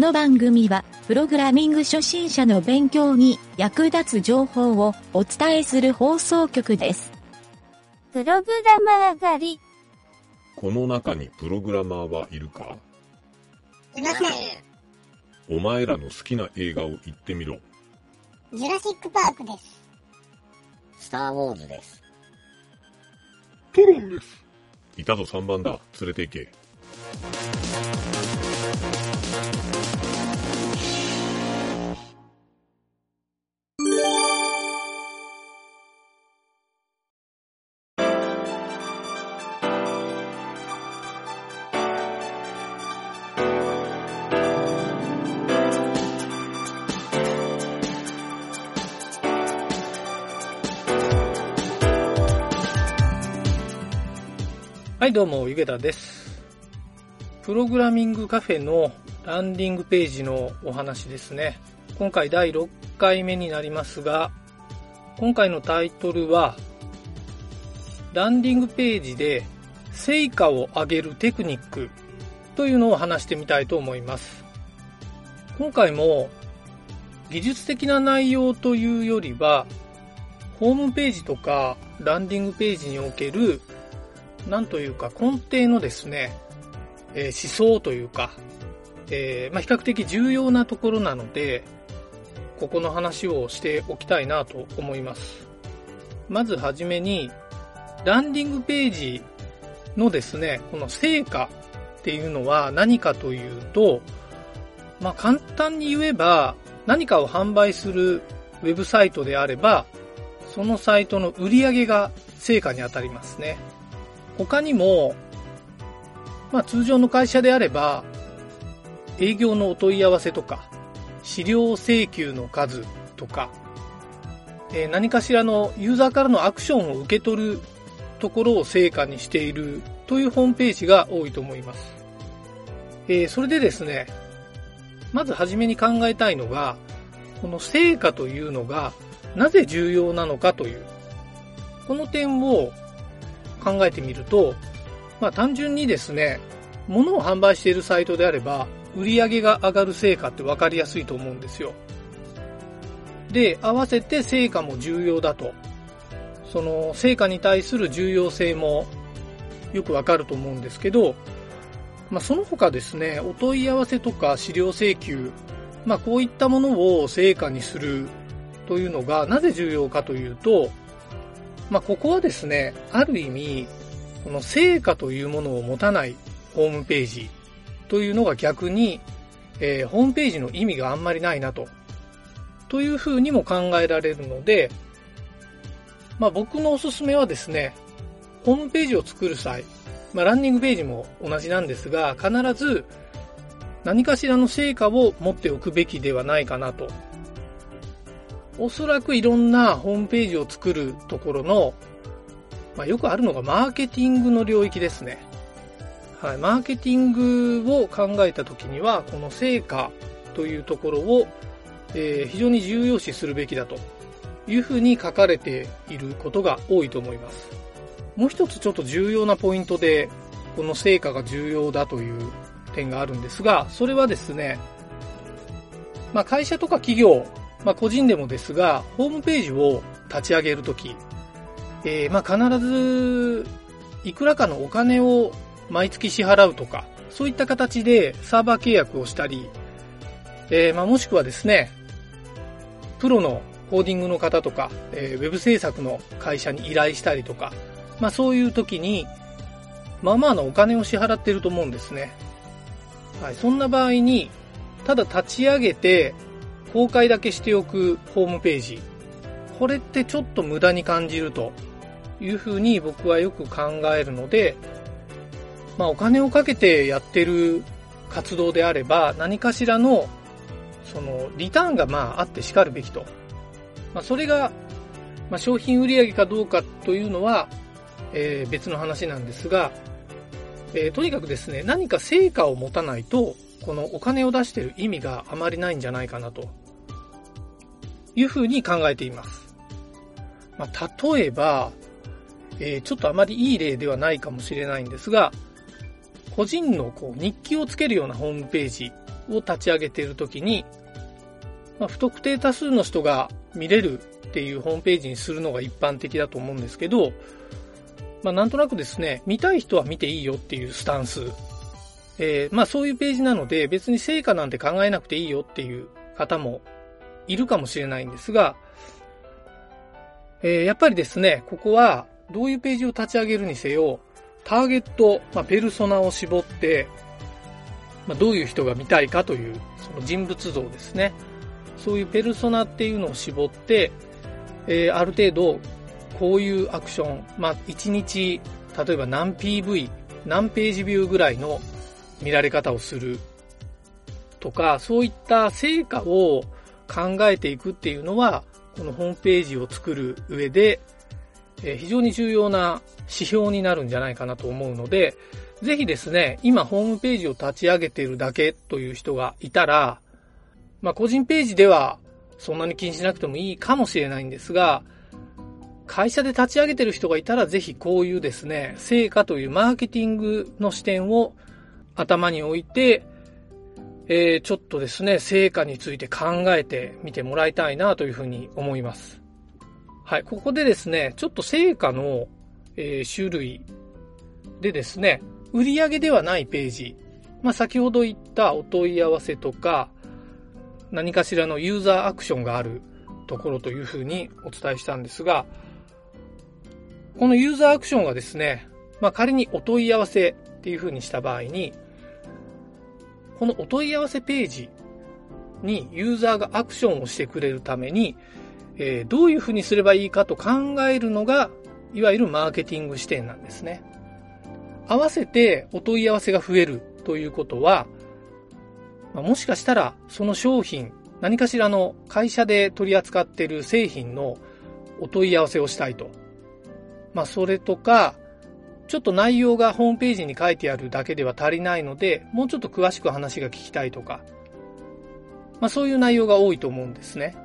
の番組は、プログラミング初心者の勉強に役立つ情報をお伝えする放送局です。プログラマー狩り。この中にプログラマーはいるか？いません。お前らの好きな映画を言ってみろ。ジュラシックパークです。スターウォーズです。トロンです。いたぞ3番だ。連れて行け。はい、どうも、ゆげたです。プログラミングカフェのランディングページのお話ですね。今回第6回目になりますが、今回のタイトルは、ランディングページで成果を上げるテクニックというのを話してみたいと思います。今回も技術的な内容というよりは、ホームページとかランディングページにおけるなんというか根底のですね、えー思想というか、えーまあ、比較的重要なところなので、ここの話をしておきたいなと思います。まずはじめに、ランディングページのですね、この成果っていうのは何かというと、まあ、簡単に言えば、何かを販売するウェブサイトであれば、そのサイトの売り上げが成果に当たりますね。他にも、まあ通常の会社であれば、営業のお問い合わせとか、資料請求の数とか、えー何かしらのユーザーからのアクションを受け取るところを成果にしているというホームページが多いと思います。えーそれでですね、まずはじめに考えたいのが、この成果というのがなぜ重要なのかという、この点を考えてみると、まあ単純にですね、物を販売しているサイトであれば、売り上げが上がる成果って分かりやすいと思うんですよ。で、合わせて成果も重要だと。その成果に対する重要性もよくわかると思うんですけど、まあその他ですね、お問い合わせとか資料請求、まあこういったものを成果にするというのがなぜ重要かというと、まあ、ここはですね、ある意味、この成果というものを持たないホームページというのが逆に、えーホームページの意味があんまりないなと、というふうにも考えられるので、まあ、僕のおすすめはですね、ホームページを作る際、まあ、ランニングページも同じなんですが、必ず何かしらの成果を持っておくべきではないかなと。おそらくいろんなホームページを作るところの、まあ、よくあるのがマーケティングの領域ですね。はい、マーケティングを考えたときには、この成果というところを、えー非常に重要視するべきだというふうに書かれていることが多いと思います。もう一つちょっと重要なポイントで、この成果が重要だという点があるんですが、それはですね、まあ会社とか企業、まあ、個人でもですが、ホームページを立ち上げるとき、えーまあ、必ず、いくらかのお金を毎月支払うとか、そういった形でサーバー契約をしたり、えーまあ、もしくはですね、プロのコーディングの方とか、えーウェブ制作の会社に依頼したりとか、まあ、そういう時に、まあまあのお金を支払ってると思うんですね。はい、そんな場合に、ただ立ち上げて、公開だけしておくホームページ。これってちょっと無駄に感じるというふうに僕はよく考えるので、まあお金をかけてやってる活動であれば何かしらのそのリターンがまああって叱るべきと。まあそれが、まあ、商品売上かどうかというのは、えー別の話なんですが、えーとにかくですね、何か成果を持たないと、このお金を出してる意味があまりないんじゃないかなというふうに考えています。まあ、例えば、えーちょっとあまりいい例ではないかもしれないんですが、個人のこう日記をつけるようなホームページを立ち上げているときに、まあ、不特定多数の人が見れるっていうホームページにするのが一般的だと思うんですけど、まあ、なんとなくですね、見たい人は見ていいよっていうスタンス。えー、まあそういうページなので別に成果なんて考えなくていいよっていう方もいるかもしれないんですが、えー、やっぱりですね、ここはどういうページを立ち上げるにせよ、ターゲット、まあ、ペルソナを絞って、まあ、どういう人が見たいかという、その人物像ですね。そういうペルソナっていうのを絞って、えー、ある程度、こういうアクション、まあ、1日、例えば何 PV、何ページビューぐらいの見られ方をするとか、そういった成果を考えていくっていうのは、このホームページを作る上で、え非常に重要な指標になるんじゃないかなと思うので、ぜひですね、今ホームページを立ち上げているだけという人がいたら、まあ個人ページではそんなに気にしなくてもいいかもしれないんですが、会社で立ち上げてる人がいたらぜひこういうですね、成果というマーケティングの視点を頭に置いて、えー、ちょっとですね、成果について考えてみてもらいたいなというふうに思います。はい、ここでですね、ちょっと成果の、えー、種類でですね、売上ではないページ、まあ、先ほど言ったお問い合わせとか、何かしらのユーザーアクションがあるところというふうにお伝えしたんですが、このユーザーアクションがですね、まあ、仮にお問い合わせっていうふうにした場合に、このお問い合わせページにユーザーがアクションをしてくれるために、えー、どういうふうにすればいいかと考えるのが、いわゆるマーケティング視点なんですね。合わせてお問い合わせが増えるということは、まあ、もしかしたらその商品、何かしらの会社で取り扱っている製品のお問い合わせをしたいと。まあ、それとか、ちょっと内容がホームページに書いてあるだけでは足りないので、もうちょっと詳しく話が聞きたいとか、まあそういう内容が多いと思うんですね。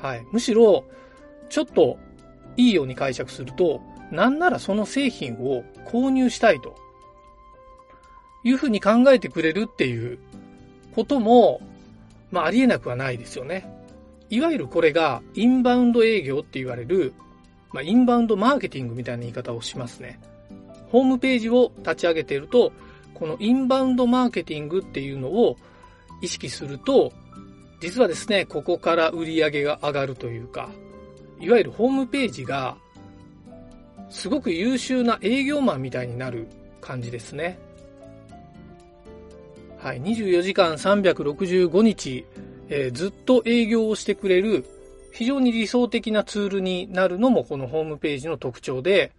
はい。むしろ、ちょっといいように解釈すると、なんならその製品を購入したいというふうに考えてくれるっていうことも、まあありえなくはないですよね。いわゆるこれがインバウンド営業って言われる、まあインバウンドマーケティングみたいな言い方をしますね。ホームページを立ち上げていると、このインバウンドマーケティングっていうのを意識すると、実はですね、ここから売り上げが上がるというか、いわゆるホームページが、すごく優秀な営業マンみたいになる感じですね。はい、24時間365日、えー、ずっと営業をしてくれる非常に理想的なツールになるのもこのホームページの特徴で、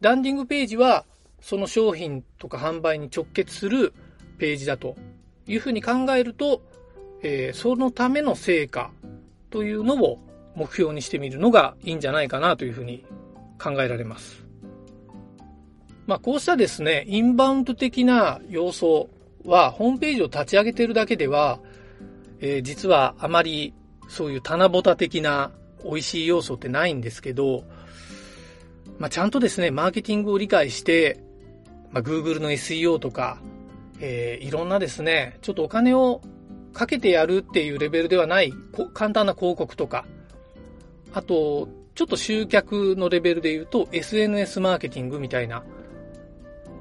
ランディングページはその商品とか販売に直結するページだというふうに考えると、えー、そのための成果というのを目標にしてみるのがいいんじゃないかなというふうに考えられます。まあ、こうしたですね、インバウンド的な要素は、ホームページを立ち上げているだけでは、えー、実はあまりそういう棚ぼた的な美味しい要素ってないんですけど、まあ、ちゃんとですね、マーケティングを理解して、まあ、Google の SEO とか、えー、いろんなですね、ちょっとお金をかけてやるっていうレベルではない簡単な広告とか、あと、ちょっと集客のレベルで言うと SNS マーケティングみたいな、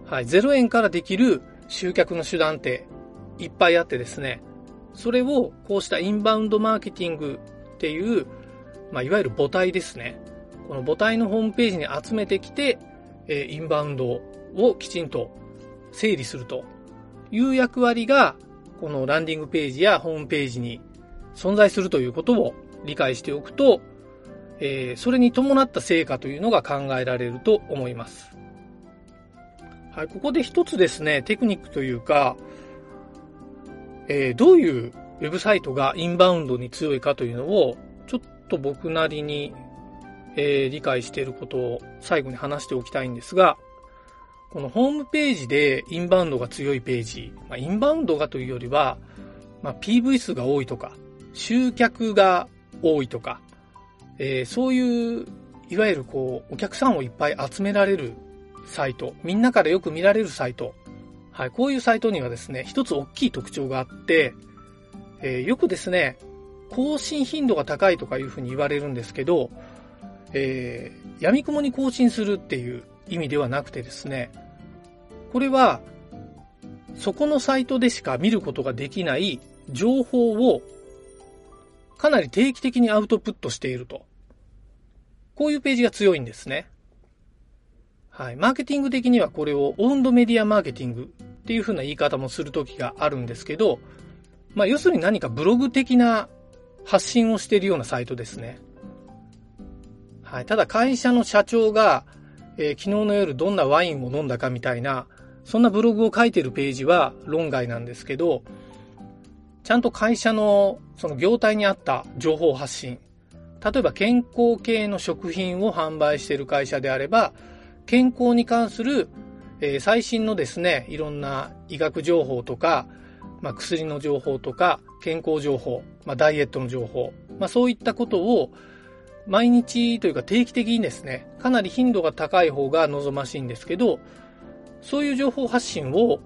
はい、0円からできる集客の手段っていっぱいあってですね、それをこうしたインバウンドマーケティングっていう、まあ、いわゆる母体ですね。この母体のホームページに集めてきて、えインバウンドをきちんと整理するという役割が、このランディングページやホームページに存在するということを理解しておくと、え、それに伴った成果というのが考えられると思います。はい、ここで一つですね、テクニックというか、えー、どういうウェブサイトがインバウンドに強いかというのを、ちょっと僕なりにえー、理解していることを最後に話しておきたいんですが、このホームページでインバウンドが強いページ、まあ、インバウンドがというよりは、まあ、PV 数が多いとか、集客が多いとか、えー、そういう、いわゆるこう、お客さんをいっぱい集められるサイト、みんなからよく見られるサイト、はい、こういうサイトにはですね、一つ大きい特徴があって、えーよくですね、更新頻度が高いとかいうふうに言われるんですけど、えー、闇雲に更新するっていう意味ではなくてですね、これは、そこのサイトでしか見ることができない情報をかなり定期的にアウトプットしていると。こういうページが強いんですね。はい。マーケティング的にはこれをオウンドメディアマーケティングっていう風な言い方もするときがあるんですけど、まあ要するに何かブログ的な発信をしているようなサイトですね。はい。ただ会社の社長が、えー昨日の夜どんなワインを飲んだかみたいな、そんなブログを書いてるページは論外なんですけど、ちゃんと会社のその業態に合った情報発信。例えば健康系の食品を販売している会社であれば、健康に関する、えー最新のですね、いろんな医学情報とか、まあ、薬の情報とか、健康情報、まあ、ダイエットの情報、まあ、そういったことを毎日というか定期的にですね、かなり頻度が高い方が望ましいんですけど、そういう情報発信を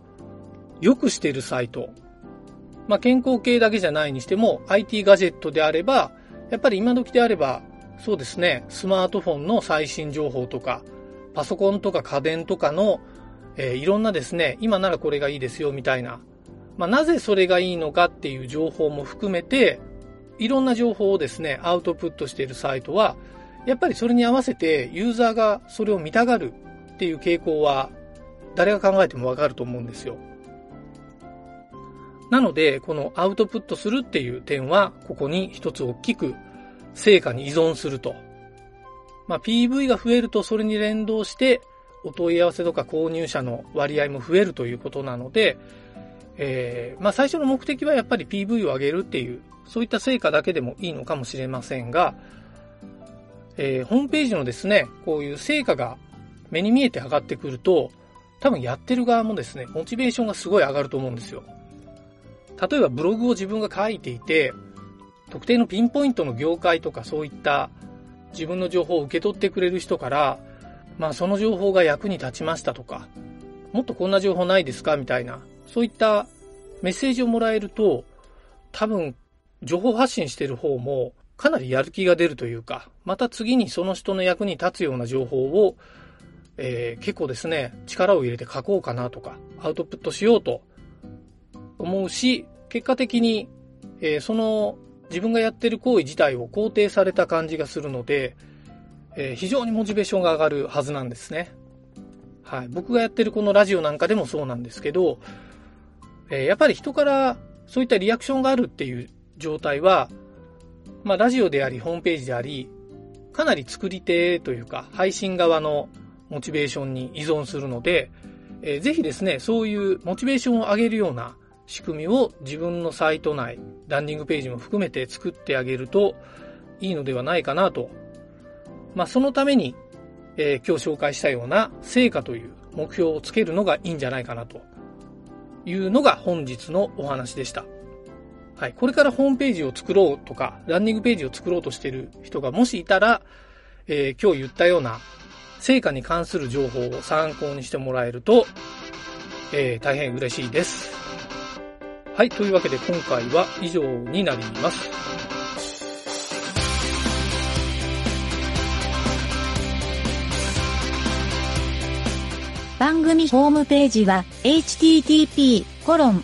よくしているサイト、まあ、健康系だけじゃないにしても IT ガジェットであれば、やっぱり今時であれば、そうですね、スマートフォンの最新情報とか、パソコンとか家電とかの、えーいろんなですね、今ならこれがいいですよみたいな、まあ、なぜそれがいいのかっていう情報も含めて、いろんな情報をですね、アウトプットしているサイトは、やっぱりそれに合わせてユーザーがそれを見たがるっていう傾向は、誰が考えてもわかると思うんですよ。なので、このアウトプットするっていう点は、ここに一つ大きく成果に依存すると。まあ、PV が増えるとそれに連動して、お問い合わせとか購入者の割合も増えるということなので、えーまあ、最初の目的はやっぱり PV を上げるっていう、そういった成果だけでもいいのかもしれませんが、えーホームページのですね、こういう成果が目に見えて上がってくると、多分やってる側もですね、モチベーションがすごい上がると思うんですよ。例えばブログを自分が書いていて、特定のピンポイントの業界とかそういった自分の情報を受け取ってくれる人から、まあその情報が役に立ちましたとか、もっとこんな情報ないですかみたいな、そういったメッセージをもらえると、多分情報発信してる方もかなりやる気が出るというか、また次にその人の役に立つような情報を、えー結構ですね、力を入れて書こうかなとか、アウトプットしようと思うし、結果的に、えーその自分がやってる行為自体を肯定された感じがするので、えー非常にモチベーションが上がるはずなんですね。はい。僕がやってるこのラジオなんかでもそうなんですけど、えやっぱり人からそういったリアクションがあるっていう状態は、まあラジオであり、ホームページであり、かなり作り手というか、配信側のモチベーションに依存するので、えーぜひですね、そういうモチベーションを上げるような仕組みを自分のサイト内、ランディングページも含めて作ってあげるといいのではないかなと。まあそのために、えー今日紹介したような成果という目標をつけるのがいいんじゃないかなというのが本日のお話でした。はい。これからホームページを作ろうとか、ランディングページを作ろうとしている人がもしいたら、えー今日言ったような成果に関する情報を参考にしてもらえると、えー大変嬉しいです。はい。というわけで今回は以上になります。番組ホームページは http:// コロン